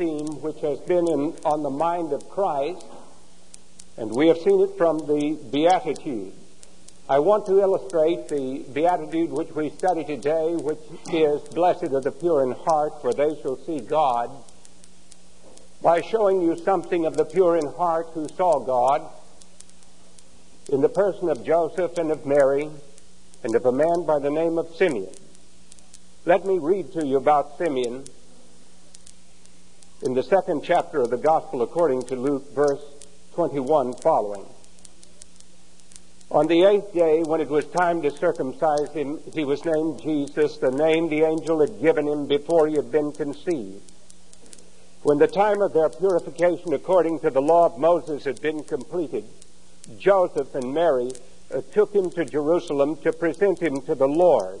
theme which has been in, on the mind of Christ, and we have seen it from the Beatitudes. I want to illustrate the Beatitude which we study today, which is, Blessed are the pure in heart, for they shall see God, by showing you something of the pure in heart who saw God in the person of Joseph and of Mary and of a man by the name of Simeon. Let me read to you about Simeon in the second chapter of the Gospel according to Luke, verse 21 following. On the eighth day, when it was time to circumcise him, he was named Jesus, the name the angel had given him before he had been conceived. When the time of their purification according to the law of Moses had been completed, Joseph and Mary uh, took him to Jerusalem to present him to the Lord.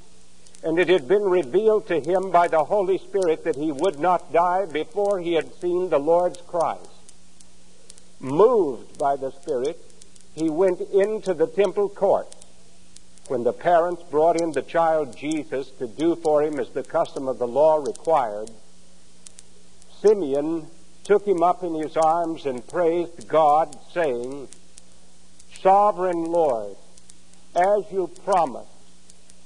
And it had been revealed to him by the Holy Spirit that he would not die before he had seen the Lord's Christ. Moved by the Spirit, he went into the temple courts when the parents brought in the child Jesus to do for him as the custom of the law required, Simeon took him up in his arms and praised God, saying, Sovereign Lord, as you promised,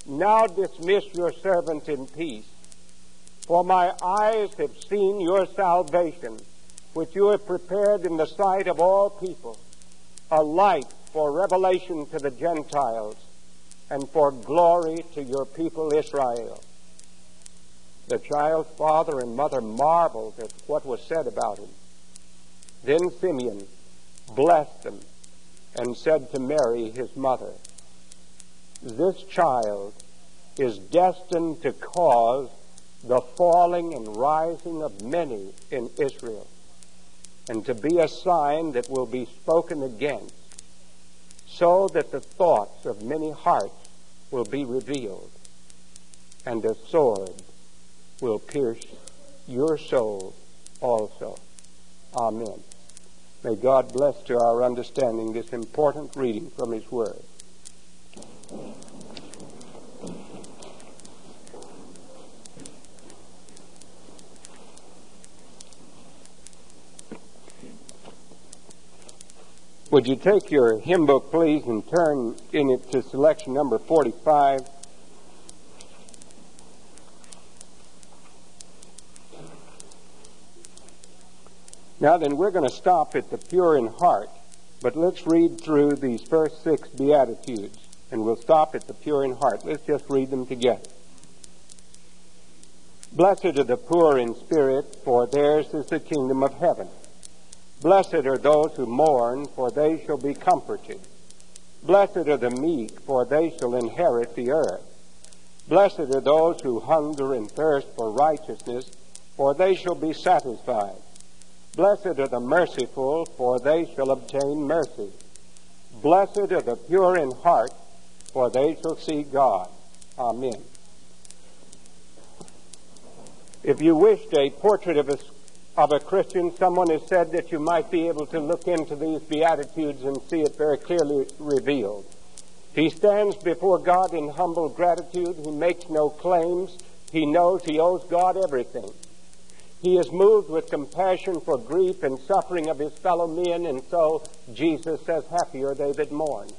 now dismiss your servant in peace. For my eyes have seen your salvation, which you have prepared in the sight of all people, a light for revelation to the Gentiles and for glory to your people Israel. The child's father and mother marveled at what was said about him. Then Simeon blessed them and said to Mary, his mother, This child is destined to cause the falling and rising of many in Israel, and to be a sign that will be spoken against so that the thoughts of many hearts will be revealed, and a sword will pierce your soul also. Amen. May God bless to our understanding this important reading from His Word. Would you take your hymn book, please, and turn in it to selection number 45? Now then, we're going to stop at the pure in heart, but let's read through these first six Beatitudes, and we'll stop at the pure in heart. Let's just read them together. Blessed are the poor in spirit, for theirs is the kingdom of heaven. Blessed are those who mourn, for they shall be comforted. Blessed are the meek, for they shall inherit the earth. Blessed are those who hunger and thirst for righteousness, for they shall be satisfied. Blessed are the merciful, for they shall obtain mercy. Blessed are the pure in heart, for they shall see God. Amen. If you wished a portrait of a of a Christian, someone has said that you might be able to look into these Beatitudes and see it very clearly revealed. He stands before God in humble gratitude. He makes no claims. He knows he owes God everything. He is moved with compassion for grief and suffering of his fellow men, and so Jesus says, Happy are they that mourn.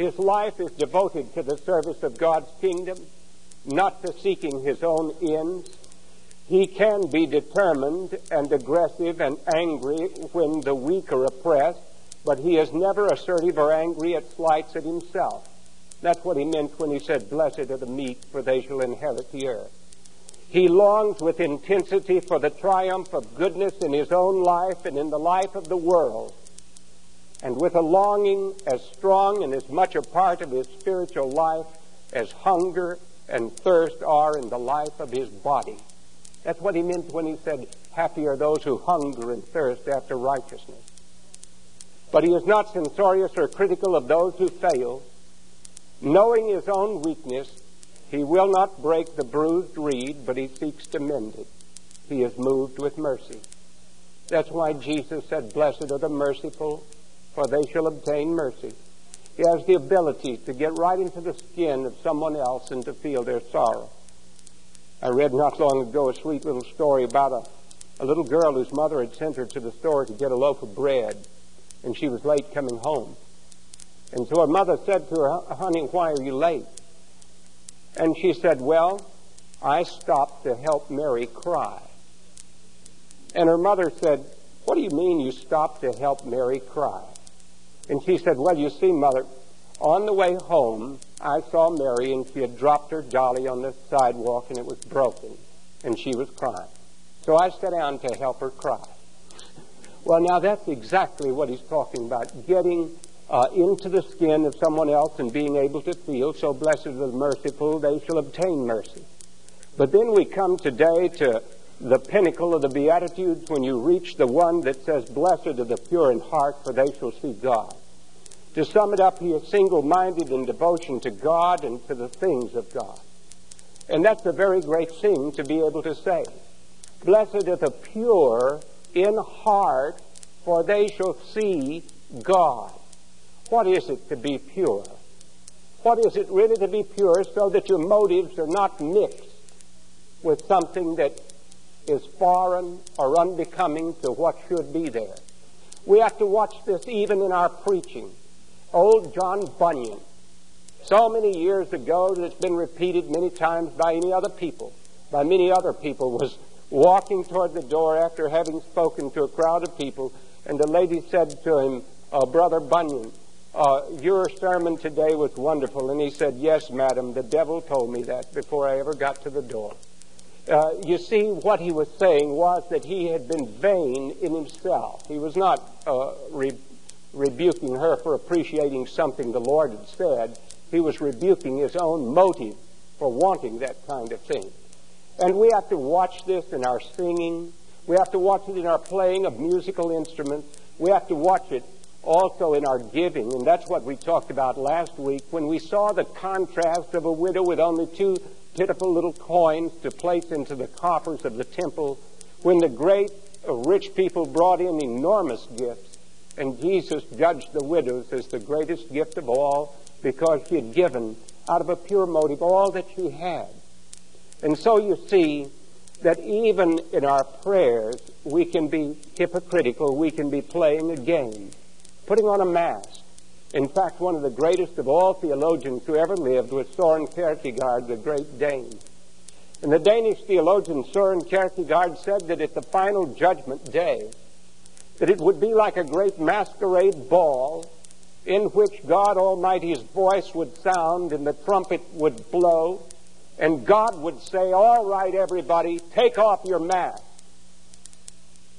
His life is devoted to the service of God's kingdom, not to seeking his own ends. He can be determined and aggressive and angry when the weak are oppressed, but he is never assertive or angry at slights at himself. That's what he meant when he said, Blessed are the meek, for they shall inherit the earth. He longs with intensity for the triumph of goodness in his own life and in the life of the world. And with a longing as strong and as much a part of his spiritual life as hunger and thirst are in the life of his body. That's what he meant when he said, Happy are those who hunger and thirst after righteousness. But he is not censorious or critical of those who fail. Knowing his own weakness, he will not break the bruised reed, but he seeks to mend it. He is moved with mercy. That's why Jesus said, Blessed are the merciful, for they shall obtain mercy. He has the ability to get right into the skin of someone else and to feel their sorrow. I read not long ago a sweet little story about a, a little girl whose mother had sent her to the store to get a loaf of bread, and she was late coming home. And so her mother said to her, Honey, why are you late? And she said, Well, I stopped to help Mary cry. And her mother said, What do you mean you stopped to help Mary cry? And she said, Well, you see, Mother, on the way home, I saw Mary and she had dropped her dolly on the sidewalk and it was broken and she was crying. So I sat down to help her cry. Well, now that's exactly what he's talking about getting uh, into the skin of someone else and being able to feel. So blessed are the merciful, they shall obtain mercy. But then we come today to the pinnacle of the Beatitudes when you reach the one that says, Blessed are the pure in heart, for they shall see God. To sum it up, he is single minded in devotion to God and to the things of God. And that's a very great thing to be able to say. Blessed are the pure in heart, for they shall see God. What is it to be pure? What is it really to be pure so that your motives are not mixed with something that is foreign or unbecoming to what should be there. We have to watch this even in our preaching. Old John Bunyan, so many years ago that it's been repeated many times by any other people, by many other people, was walking toward the door after having spoken to a crowd of people, and the lady said to him, uh, Brother Bunyan, uh, your sermon today was wonderful. And he said, Yes, madam, the devil told me that before I ever got to the door. Uh, you see, what he was saying was that he had been vain in himself. He was not uh, rebuking her for appreciating something the Lord had said. He was rebuking his own motive for wanting that kind of thing. And we have to watch this in our singing. We have to watch it in our playing of musical instruments. We have to watch it also in our giving. And that's what we talked about last week when we saw the contrast of a widow with only two pitiful little coins to place into the coffers of the temple when the great rich people brought in enormous gifts and Jesus judged the widows as the greatest gift of all because she had given out of a pure motive all that she had. And so you see that even in our prayers, we can be hypocritical, we can be playing a game, putting on a mask, in fact, one of the greatest of all theologians who ever lived was Soren Kierkegaard, the great Dane. And the Danish theologian Soren Kierkegaard said that at the final judgment day, that it would be like a great masquerade ball in which God Almighty's voice would sound and the trumpet would blow, and God would say, All right, everybody, take off your mask,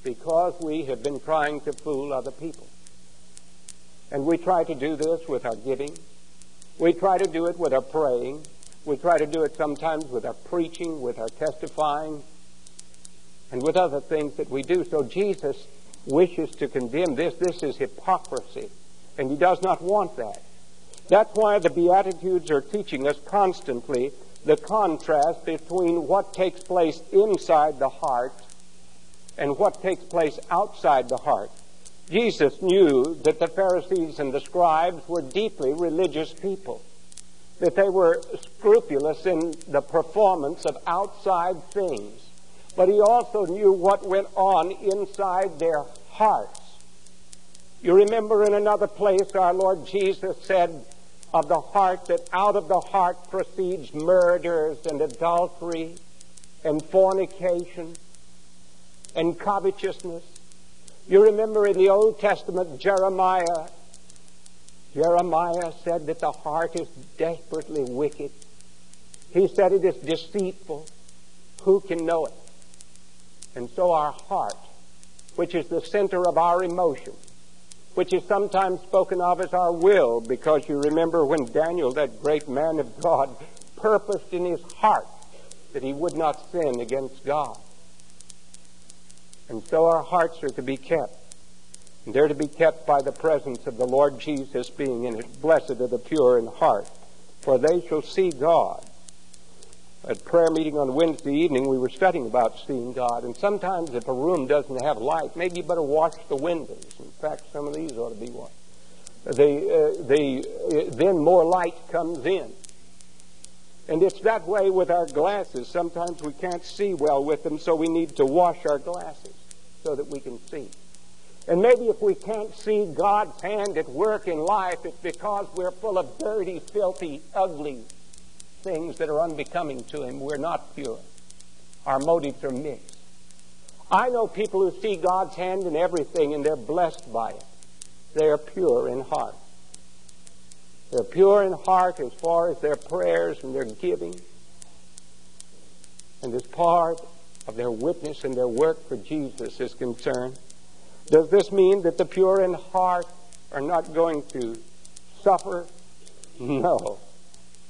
because we have been trying to fool other people. And we try to do this with our giving. We try to do it with our praying. We try to do it sometimes with our preaching, with our testifying, and with other things that we do. So Jesus wishes to condemn this. This is hypocrisy. And he does not want that. That's why the Beatitudes are teaching us constantly the contrast between what takes place inside the heart and what takes place outside the heart. Jesus knew that the Pharisees and the scribes were deeply religious people, that they were scrupulous in the performance of outside things. But he also knew what went on inside their hearts. You remember in another place our Lord Jesus said of the heart that out of the heart proceeds murders and adultery and fornication and covetousness you remember in the Old Testament, Jeremiah. Jeremiah said that the heart is desperately wicked. He said it is deceitful. Who can know it? And so our heart, which is the center of our emotion, which is sometimes spoken of as our will, because you remember when Daniel, that great man of God, purposed in his heart that he would not sin against God. And so our hearts are to be kept. And they're to be kept by the presence of the Lord Jesus being in it. Blessed are the pure in heart, for they shall see God. At prayer meeting on Wednesday evening, we were studying about seeing God. And sometimes if a room doesn't have light, maybe you better wash the windows. In fact, some of these ought to be washed. They, uh, they, uh, then more light comes in. And it's that way with our glasses. Sometimes we can't see well with them, so we need to wash our glasses so that we can see. And maybe if we can't see God's hand at work in life, it's because we're full of dirty, filthy, ugly things that are unbecoming to Him. We're not pure. Our motives are mixed. I know people who see God's hand in everything and they're blessed by it. They are pure in heart. They're pure in heart as far as their prayers and their giving. And as part of their witness and their work for Jesus is concerned. Does this mean that the pure in heart are not going to suffer? No.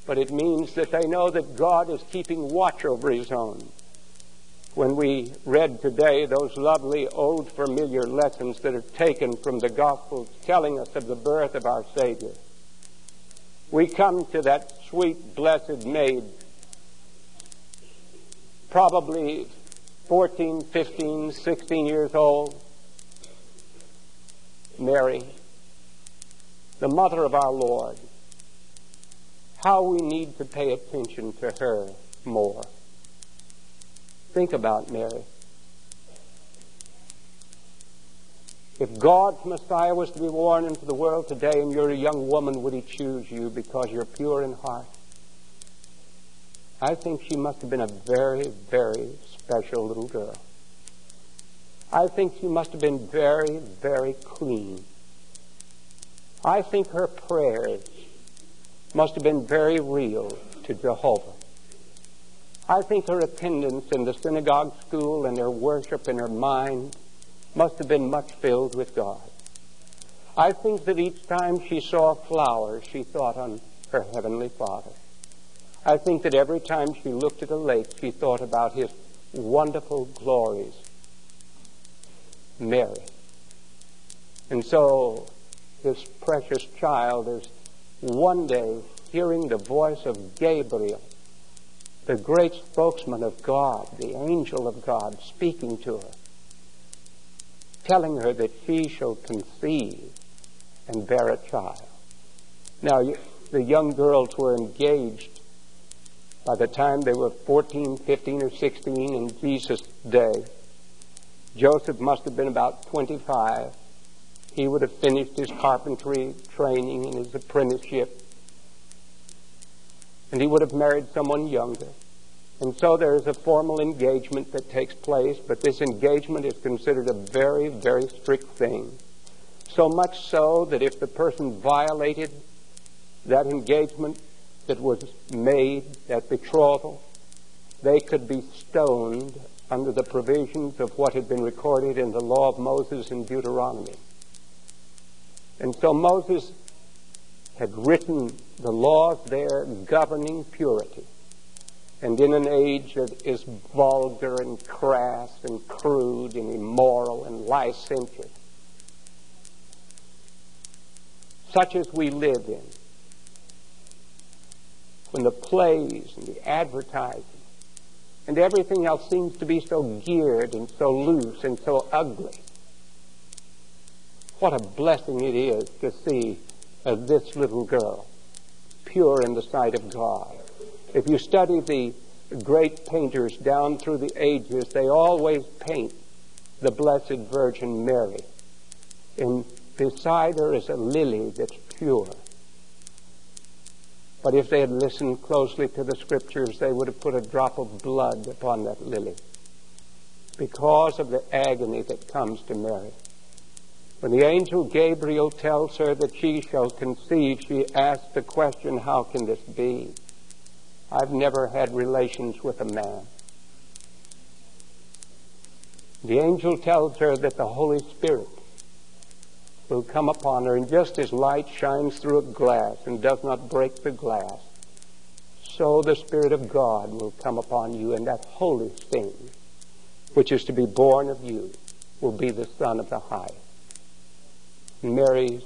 But it means that they know that God is keeping watch over His own. When we read today those lovely old familiar lessons that are taken from the Gospels telling us of the birth of our Savior, we come to that sweet, blessed maid, probably 14, 15, 16 years old, Mary, the mother of our Lord, how we need to pay attention to her more. Think about Mary. If God's Messiah was to be born into the world today and you're a young woman, would he choose you because you're pure in heart? I think she must have been a very, very special little girl. I think she must have been very, very clean. I think her prayers must have been very real to Jehovah. I think her attendance in the synagogue school and her worship in her mind must have been much filled with God. I think that each time she saw flowers, she thought on her Heavenly Father. I think that every time she looked at a lake, she thought about His wonderful glories. Mary. And so, this precious child is one day hearing the voice of Gabriel the great spokesman of God, the angel of God, speaking to her, telling her that she shall conceive and bear a child. Now, the young girls were engaged by the time they were 14, 15, or 16 in Jesus' day. Joseph must have been about 25. He would have finished his carpentry training and his apprenticeship and he would have married someone younger. And so there is a formal engagement that takes place, but this engagement is considered a very, very strict thing. So much so that if the person violated that engagement that was made, that betrothal, they could be stoned under the provisions of what had been recorded in the law of Moses in Deuteronomy. And so Moses had written the laws there governing purity. And in an age that is vulgar and crass and crude and immoral and licentious, such as we live in, when the plays and the advertising and everything else seems to be so geared and so loose and so ugly, what a blessing it is to see of this little girl, pure in the sight of God. If you study the great painters down through the ages, they always paint the Blessed Virgin Mary. And beside her is a lily that's pure. But if they had listened closely to the scriptures, they would have put a drop of blood upon that lily because of the agony that comes to Mary. When the angel Gabriel tells her that she shall conceive, she asks the question, How can this be? I've never had relations with a man. The angel tells her that the Holy Spirit will come upon her, and just as light shines through a glass and does not break the glass, so the Spirit of God will come upon you, and that holy thing, which is to be born of you, will be the Son of the Highest. Mary's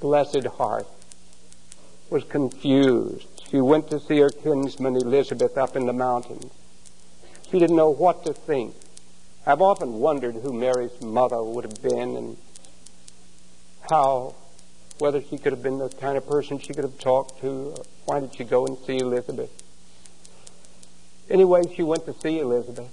blessed heart was confused. She went to see her kinsman Elizabeth up in the mountains. She didn't know what to think. I've often wondered who Mary's mother would have been and how, whether she could have been the kind of person she could have talked to. Why did she go and see Elizabeth? Anyway, she went to see Elizabeth.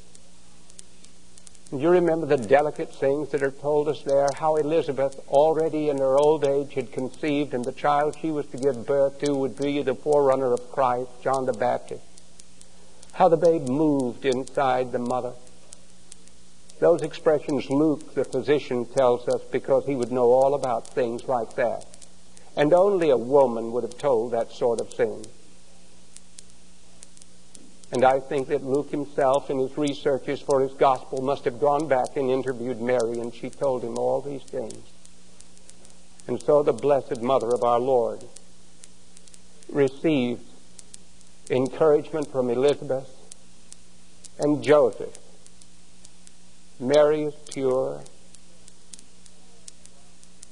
You remember the delicate things that are told us there, how Elizabeth, already in her old age, had conceived, and the child she was to give birth to would be the forerunner of Christ, John the Baptist. How the babe moved inside the mother. Those expressions Luke, the physician, tells us because he would know all about things like that. And only a woman would have told that sort of thing. And I think that Luke himself, in his researches for his gospel, must have gone back and interviewed Mary, and she told him all these things. And so the Blessed Mother of our Lord received encouragement from Elizabeth and Joseph. Mary is pure,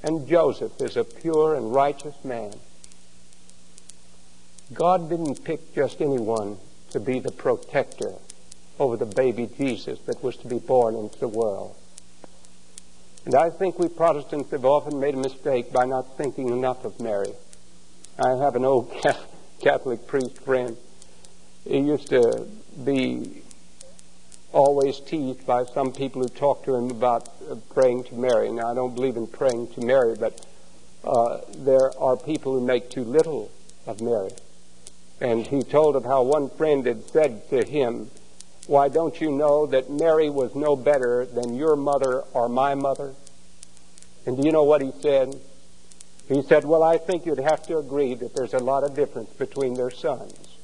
and Joseph is a pure and righteous man. God didn't pick just anyone to be the protector over the baby Jesus that was to be born into the world. And I think we Protestants have often made a mistake by not thinking enough of Mary. I have an old Catholic priest friend. He used to be always teased by some people who talked to him about uh, praying to Mary. Now, I don't believe in praying to Mary, but uh, there are people who make too little of Mary. And he told of how one friend had said to him, Why don't you know that Mary was no better than your mother or my mother? And do you know what he said? He said, Well, I think you'd have to agree that there's a lot of difference between their sons.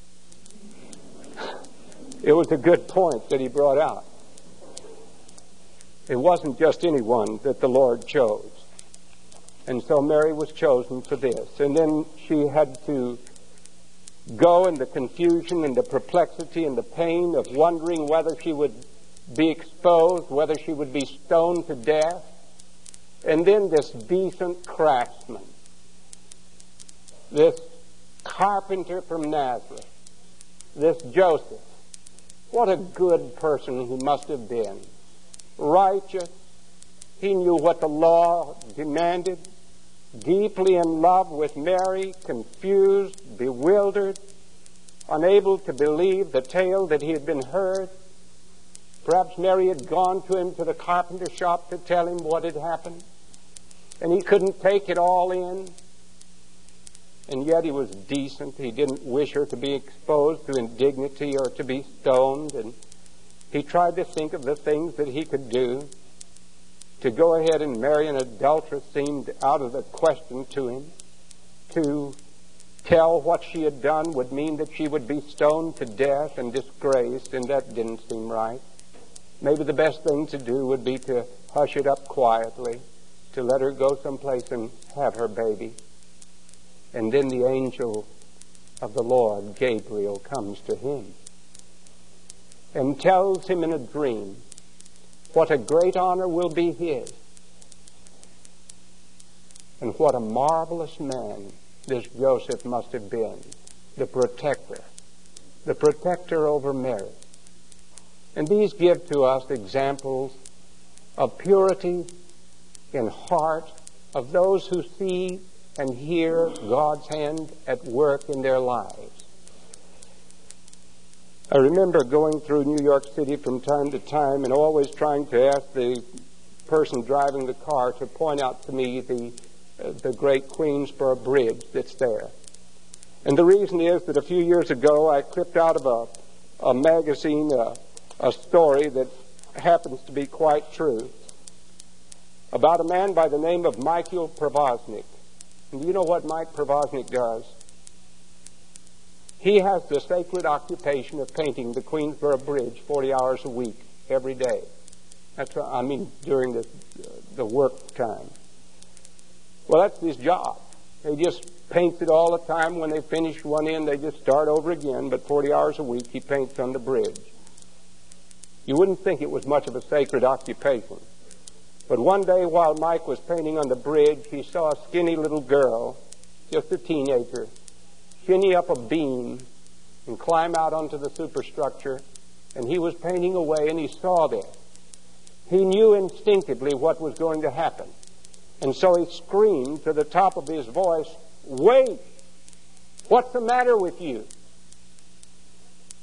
It was a good point that he brought out. It wasn't just anyone that the Lord chose. And so Mary was chosen for this. And then she had to go in the confusion and the perplexity and the pain of wondering whether she would be exposed, whether she would be stoned to death. And then this decent craftsman, this carpenter from Nazareth, this Joseph, what a good person he must have been. Righteous. He knew what the law demanded deeply in love with Mary, confused, bewildered, unable to believe the tale that he had been heard. Perhaps Mary had gone to him to the carpenter shop to tell him what had happened, and he couldn't take it all in. And yet he was decent. He didn't wish her to be exposed to indignity or to be stoned, and he tried to think of the things that he could do to go ahead and marry an adulteress seemed out of the question to him. To tell what she had done would mean that she would be stoned to death and disgraced, and that didn't seem right. Maybe the best thing to do would be to hush it up quietly, to let her go someplace and have her baby. And then the angel of the Lord, Gabriel, comes to him and tells him in a dream what a great honor will be his. And what a marvelous man this Joseph must have been, the protector, the protector over Mary. And these give to us examples of purity in heart of those who see and hear God's hand at work in their lives. I remember going through New York City from time to time and always trying to ask the person driving the car to point out to me the, uh, the great Queensboro Bridge that's there. And the reason is that a few years ago I clipped out of a, a magazine a, a story that happens to be quite true about a man by the name of Michael Pravosnik. And do you know what Mike Pravosnik does? He has the sacred occupation of painting the Queensboro Bridge 40 hours a week, every day. That's what, I mean during the the work time. Well, that's his job. He just paints it all the time. When they finish one end, they just start over again. But 40 hours a week, he paints on the bridge. You wouldn't think it was much of a sacred occupation. But one day while Mike was painting on the bridge, he saw a skinny little girl, just a teenager, shinny up a beam and climb out onto the superstructure. And he was painting away and he saw this. He knew instinctively what was going to happen. And so he screamed to the top of his voice, Wait! What's the matter with you?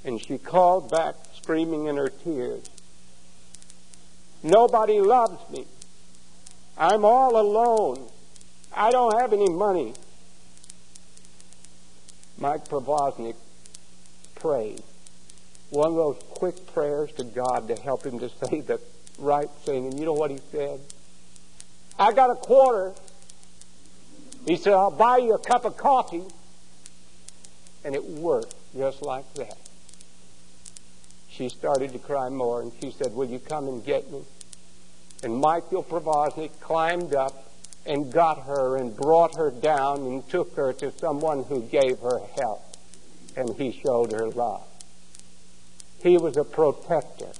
And she called back, screaming in her tears, Nobody loves me. I'm all alone. I don't have any money. Mike Pravosnik prayed. One of those quick prayers to God to help him to say the right thing. And you know what he said? I got a quarter. He said, I'll buy you a cup of coffee. And it worked just like that. She started to cry more, and she said, Will you come and get me? And Michael Pravosnik climbed up and got her and brought her down and took her to someone who gave her help. And he showed her love. He was a protector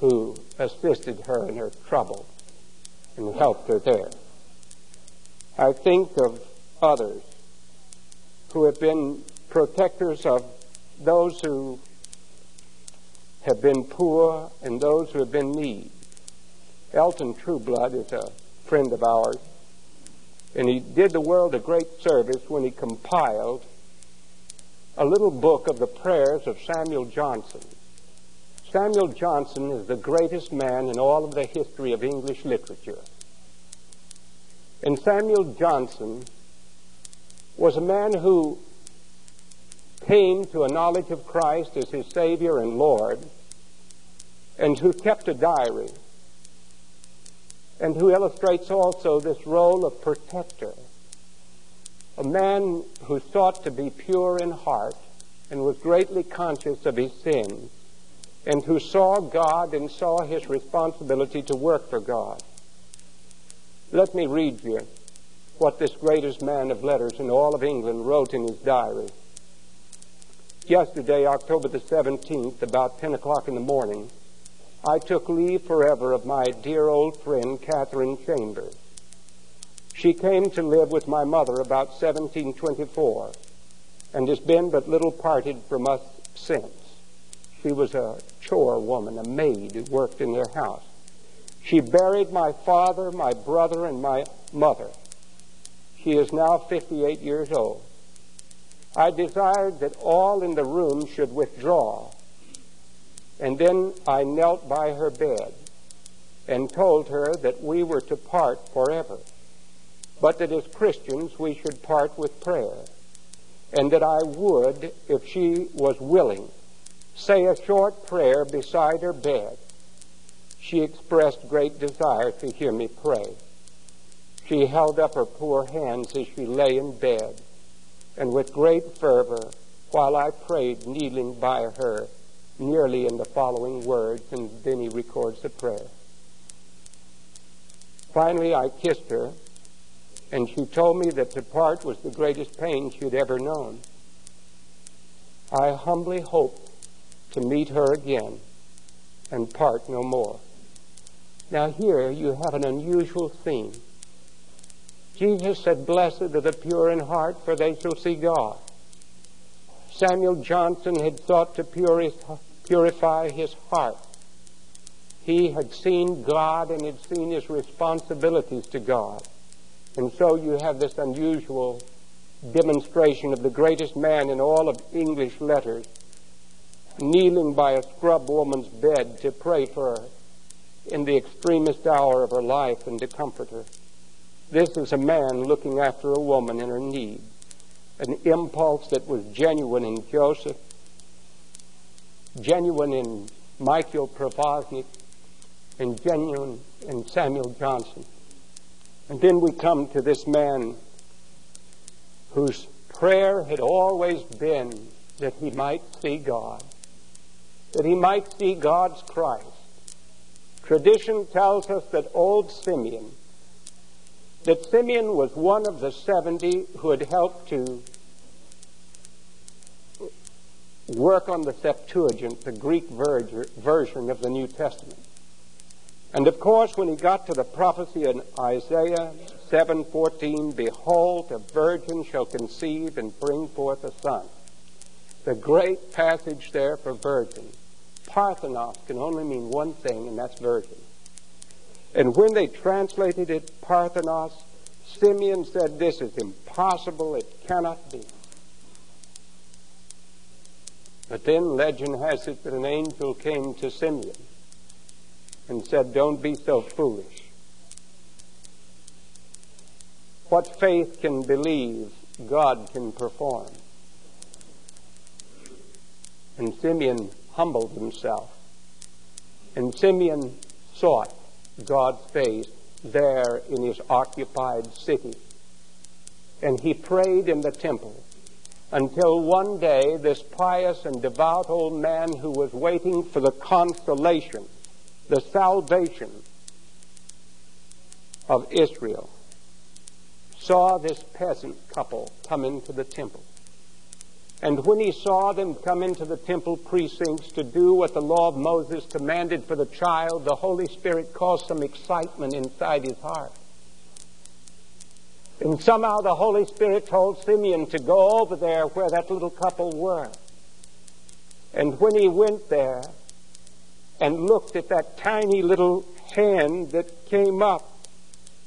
who assisted her in her trouble and helped her there. I think of others who have been protectors of those who have been poor and those who have been need. Elton Trueblood is a friend of ours, and he did the world a great service when he compiled a little book of the prayers of Samuel Johnson. Samuel Johnson is the greatest man in all of the history of English literature. And Samuel Johnson was a man who came to a knowledge of Christ as his Savior and Lord, and who kept a diary and who illustrates also this role of protector. A man who sought to be pure in heart and was greatly conscious of his sins, and who saw God and saw his responsibility to work for God. Let me read you what this greatest man of letters in all of England wrote in his diary. Yesterday, October the 17th, about 10 o'clock in the morning, I took leave forever of my dear old friend, Catherine Chambers. She came to live with my mother about 1724 and has been but little parted from us since. She was a chore woman, a maid who worked in their house. She buried my father, my brother, and my mother. She is now 58 years old. I desired that all in the room should withdraw and then I knelt by her bed and told her that we were to part forever, but that as Christians we should part with prayer, and that I would, if she was willing, say a short prayer beside her bed. She expressed great desire to hear me pray. She held up her poor hands as she lay in bed, and with great fervor, while I prayed kneeling by her, nearly in the following words, and then he records the prayer. Finally, I kissed her, and she told me that to part was the greatest pain she had ever known. I humbly hope to meet her again and part no more. Now, here you have an unusual theme. Jesus said, Blessed are the pure in heart, for they shall see God. Samuel Johnson had thought to purify purify his heart. He had seen God and had seen his responsibilities to God. And so you have this unusual demonstration of the greatest man in all of English letters kneeling by a scrub woman's bed to pray for her in the extremest hour of her life and to comfort her. This is a man looking after a woman in her need, an impulse that was genuine in Joseph genuine in Michael Pravosnik and genuine in Samuel Johnson. And then we come to this man whose prayer had always been that he might see God, that he might see God's Christ. Tradition tells us that old Simeon, that Simeon was one of the 70 who had helped to work on the Septuagint, the Greek version of the New Testament. And of course, when he got to the prophecy in Isaiah 7:14, behold, a virgin shall conceive and bring forth a son. The great passage there for virgin. Parthenos can only mean one thing, and that's virgin. And when they translated it Parthenos, Simeon said, This is impossible, it cannot be. But then legend has it that an angel came to Simeon and said, Don't be so foolish. What faith can believe, God can perform. And Simeon humbled himself. And Simeon sought God's face there in his occupied city. And he prayed in the temple until one day this pious and devout old man who was waiting for the consolation, the salvation of Israel, saw this peasant couple come into the temple. And when he saw them come into the temple precincts to do what the law of Moses commanded for the child, the Holy Spirit caused some excitement inside his heart. And somehow the Holy Spirit told Simeon to go over there where that little couple were. And when he went there and looked at that tiny little hand that came up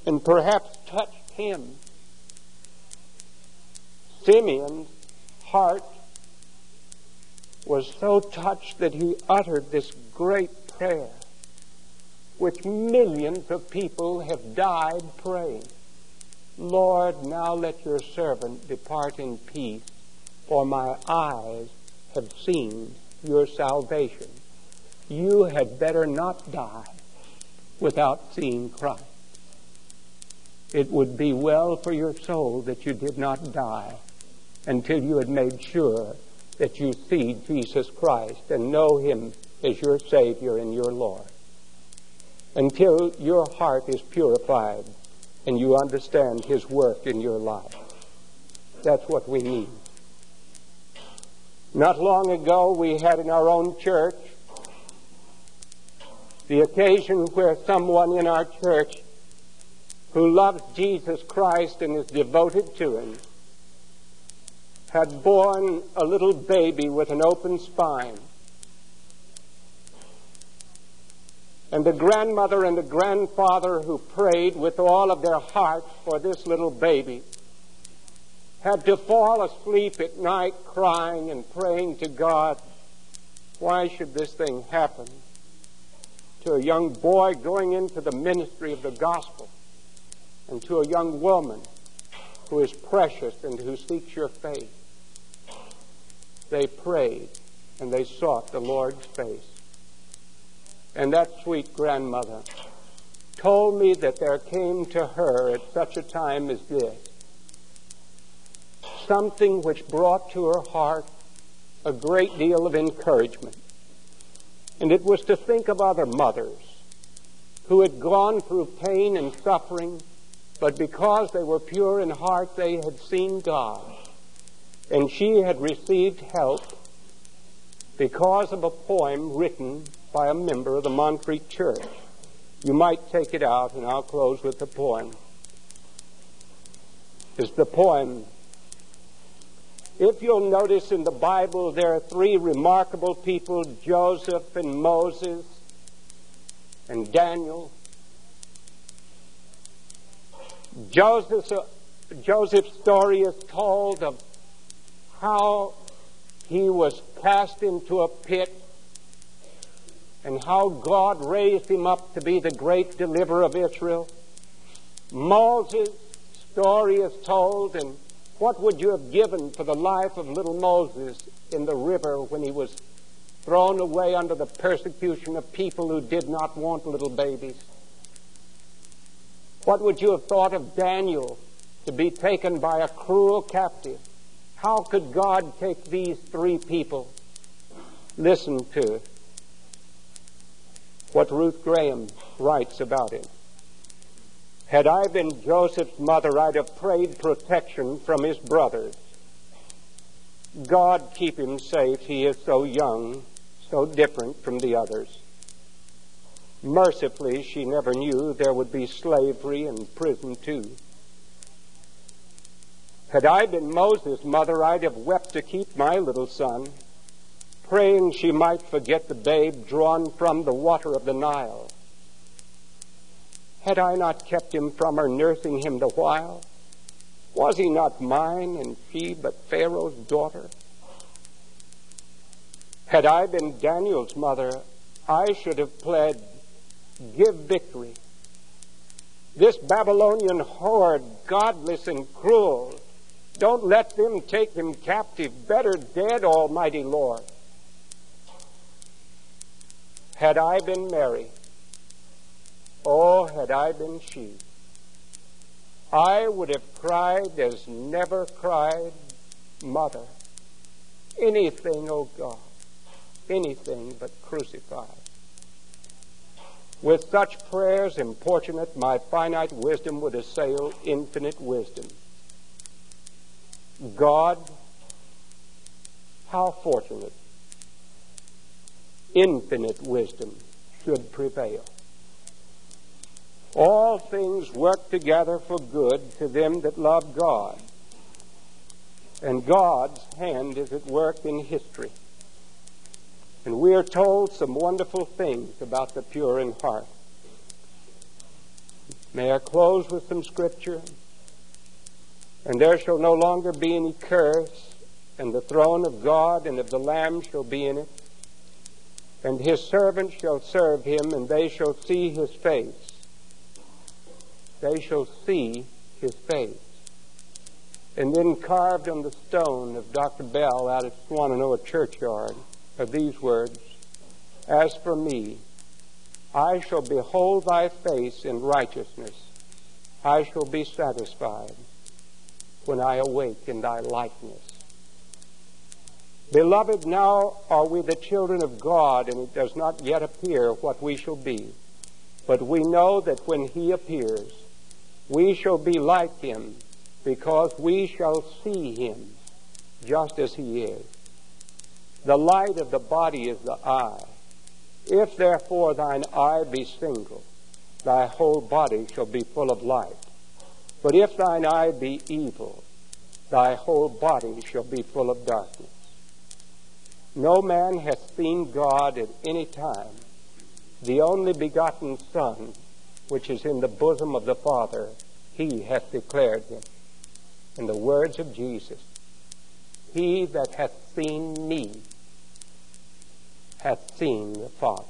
and perhaps touched him, Simeon's heart was so touched that he uttered this great prayer, which millions of people have died praying. Lord, now let your servant depart in peace, for my eyes have seen your salvation. You had better not die without seeing Christ. It would be well for your soul that you did not die until you had made sure that you see Jesus Christ and know Him as your Savior and your Lord. Until your heart is purified and you understand His work in your life. That's what we need. Not long ago, we had in our own church the occasion where someone in our church who loves Jesus Christ and is devoted to Him had born a little baby with an open spine. And the grandmother and the grandfather who prayed with all of their hearts for this little baby had to fall asleep at night crying and praying to God, why should this thing happen to a young boy going into the ministry of the gospel and to a young woman who is precious and who seeks your faith? they prayed and they sought the Lord's face. And that sweet grandmother told me that there came to her at such a time as this something which brought to her heart a great deal of encouragement. And it was to think of other mothers who had gone through pain and suffering, but because they were pure in heart, they had seen God and she had received help because of a poem written by a member of the Montreat Church. You might take it out, and I'll close with the poem. Is the poem. If you'll notice in the Bible, there are three remarkable people Joseph and Moses and Daniel. Joseph, Joseph's story is told of how he was cast into a pit and how God raised him up to be the great deliverer of Israel. Moses' story is told, and what would you have given for the life of little Moses in the river when he was thrown away under the persecution of people who did not want little babies? What would you have thought of Daniel to be taken by a cruel captive? How could God take these three people? Listen to what Ruth Graham writes about him. Had I been Joseph's mother, I'd have prayed protection from his brothers. God keep him safe. He is so young, so different from the others. Mercifully, she never knew there would be slavery and prison too. Had I been Moses' mother, I'd have wept to keep my little son, praying she might forget the babe drawn from the water of the Nile. Had I not kept him from her, nursing him the while? Was he not mine, and she but Pharaoh's daughter? Had I been Daniel's mother, I should have pled, Give victory. This Babylonian horde, godless and cruel, don't let them take them captive. Better dead, Almighty Lord. Had I been Mary, oh, had I been she, I would have cried as never cried mother. Anything, oh God, anything but crucified. With such prayers importunate, my finite wisdom would assail infinite wisdom. God, how fortunate, infinite wisdom should prevail. All things work together for good to them that love God. And God's hand is at work in history. And we are told some wonderful things about the pure in heart. May I close with some scripture? And there shall no longer be any curse, and the throne of God and of the Lamb shall be in it. And his servants shall serve him, and they shall see his face. They shall see his face. And then carved on the stone of Dr. Bell out at Swannanoa churchyard are these words As for me, I shall behold thy face in righteousness. I shall be satisfied when I awake in thy likeness. Beloved, now are we the children of God, and it does not yet appear what we shall be. But we know that when he appears, we shall be like him, because we shall see him just as he is. The light of the body is the eye. If therefore thine eye be single, thy whole body shall be full of light. But if thine eye be evil, thy whole body shall be full of darkness. No man hath seen God at any time. The only begotten Son, which is in the bosom of the Father, he hath declared him. In the words of Jesus, He that hath seen me hath seen the Father.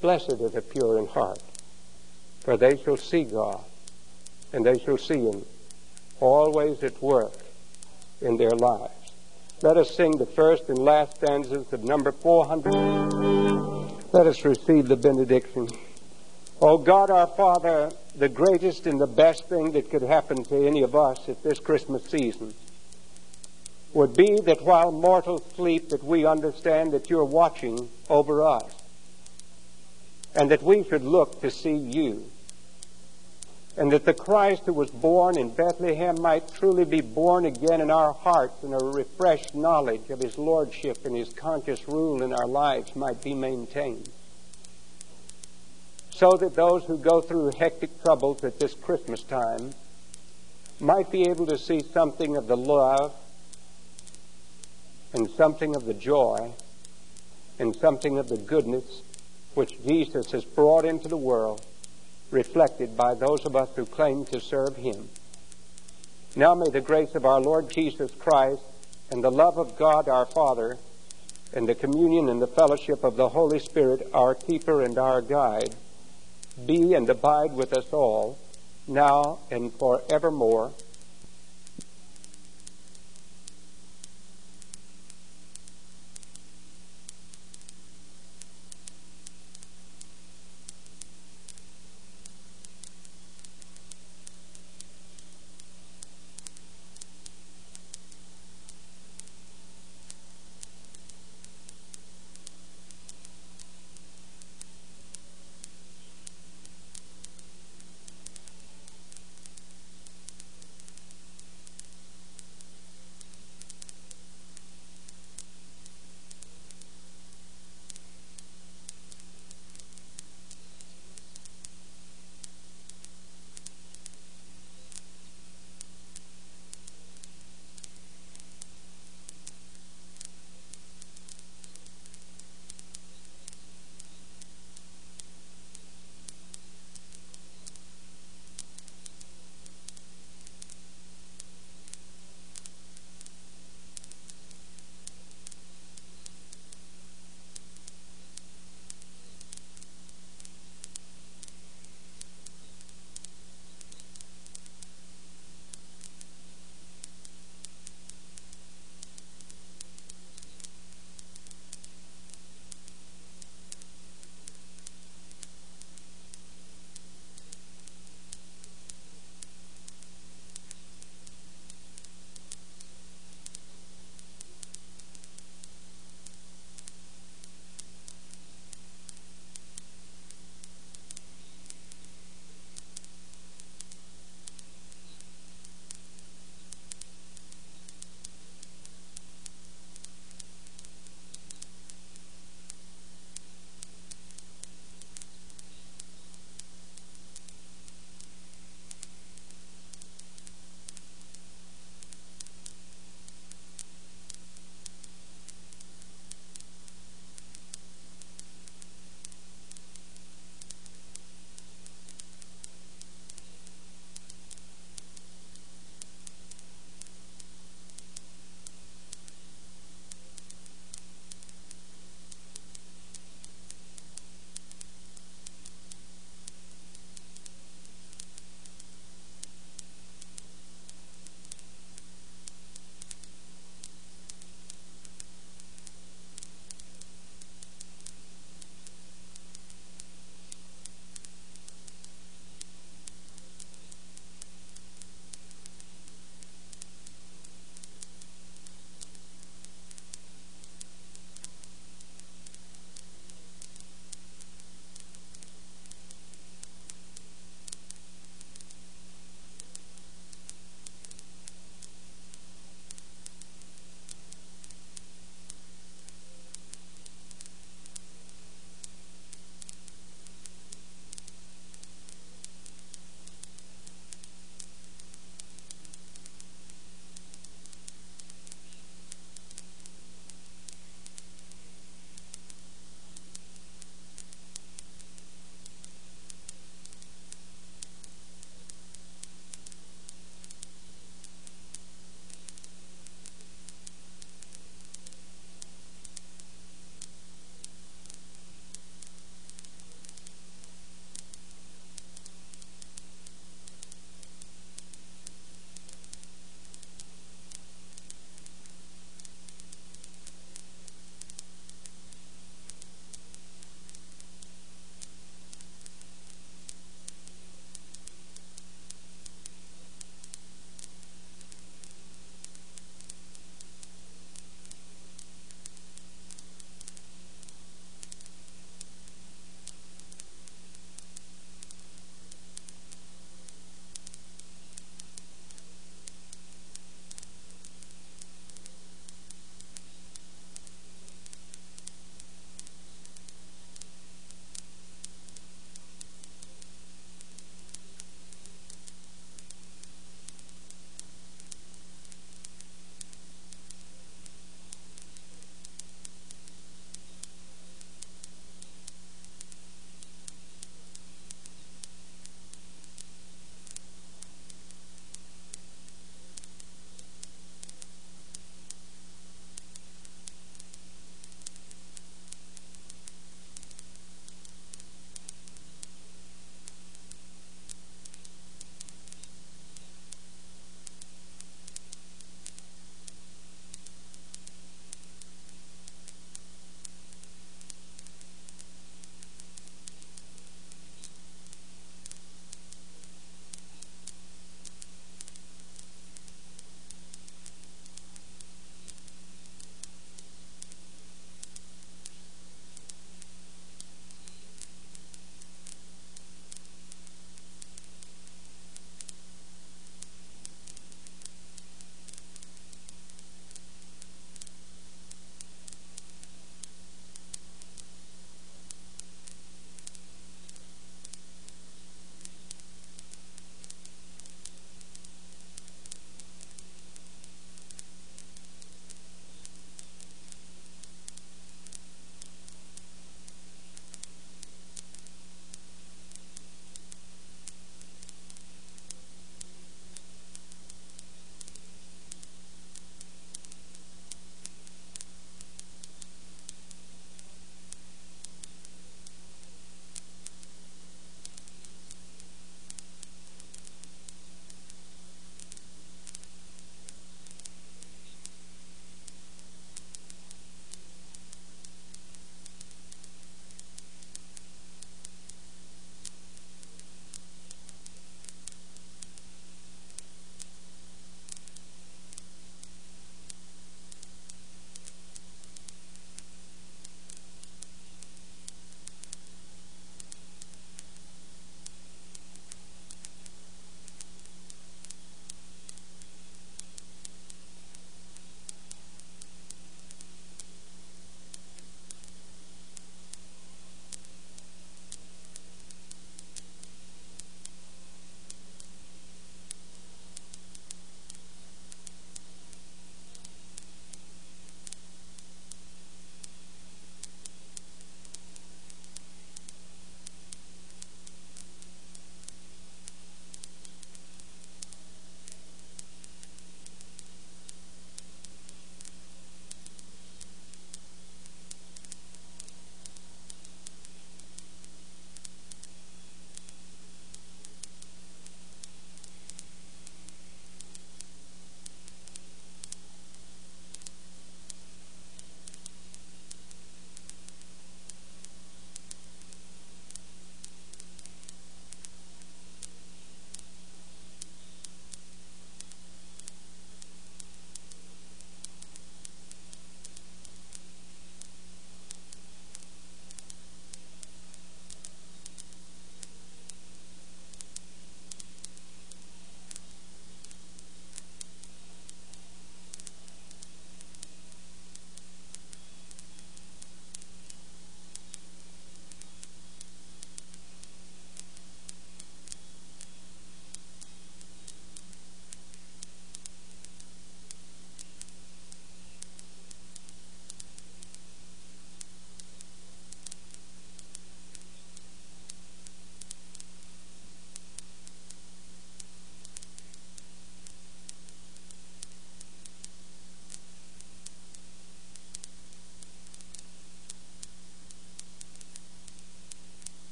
Blessed are the pure in heart, for they shall see God and they shall see him always at work in their lives. Let us sing the first and last stanzas of number 400. Let us receive the benediction. O God our Father, the greatest and the best thing that could happen to any of us at this Christmas season would be that while mortals sleep that we understand that you're watching over us and that we should look to see you and that the Christ who was born in Bethlehem might truly be born again in our hearts, and a refreshed knowledge of his lordship and his conscious rule in our lives might be maintained. So that those who go through hectic troubles at this Christmas time might be able to see something of the love and something of the joy and something of the goodness which Jesus has brought into the world reflected by those of us who claim to serve Him. Now may the grace of our Lord Jesus Christ and the love of God our Father and the communion and the fellowship of the Holy Spirit, our keeper and our guide, be and abide with us all, now and forevermore.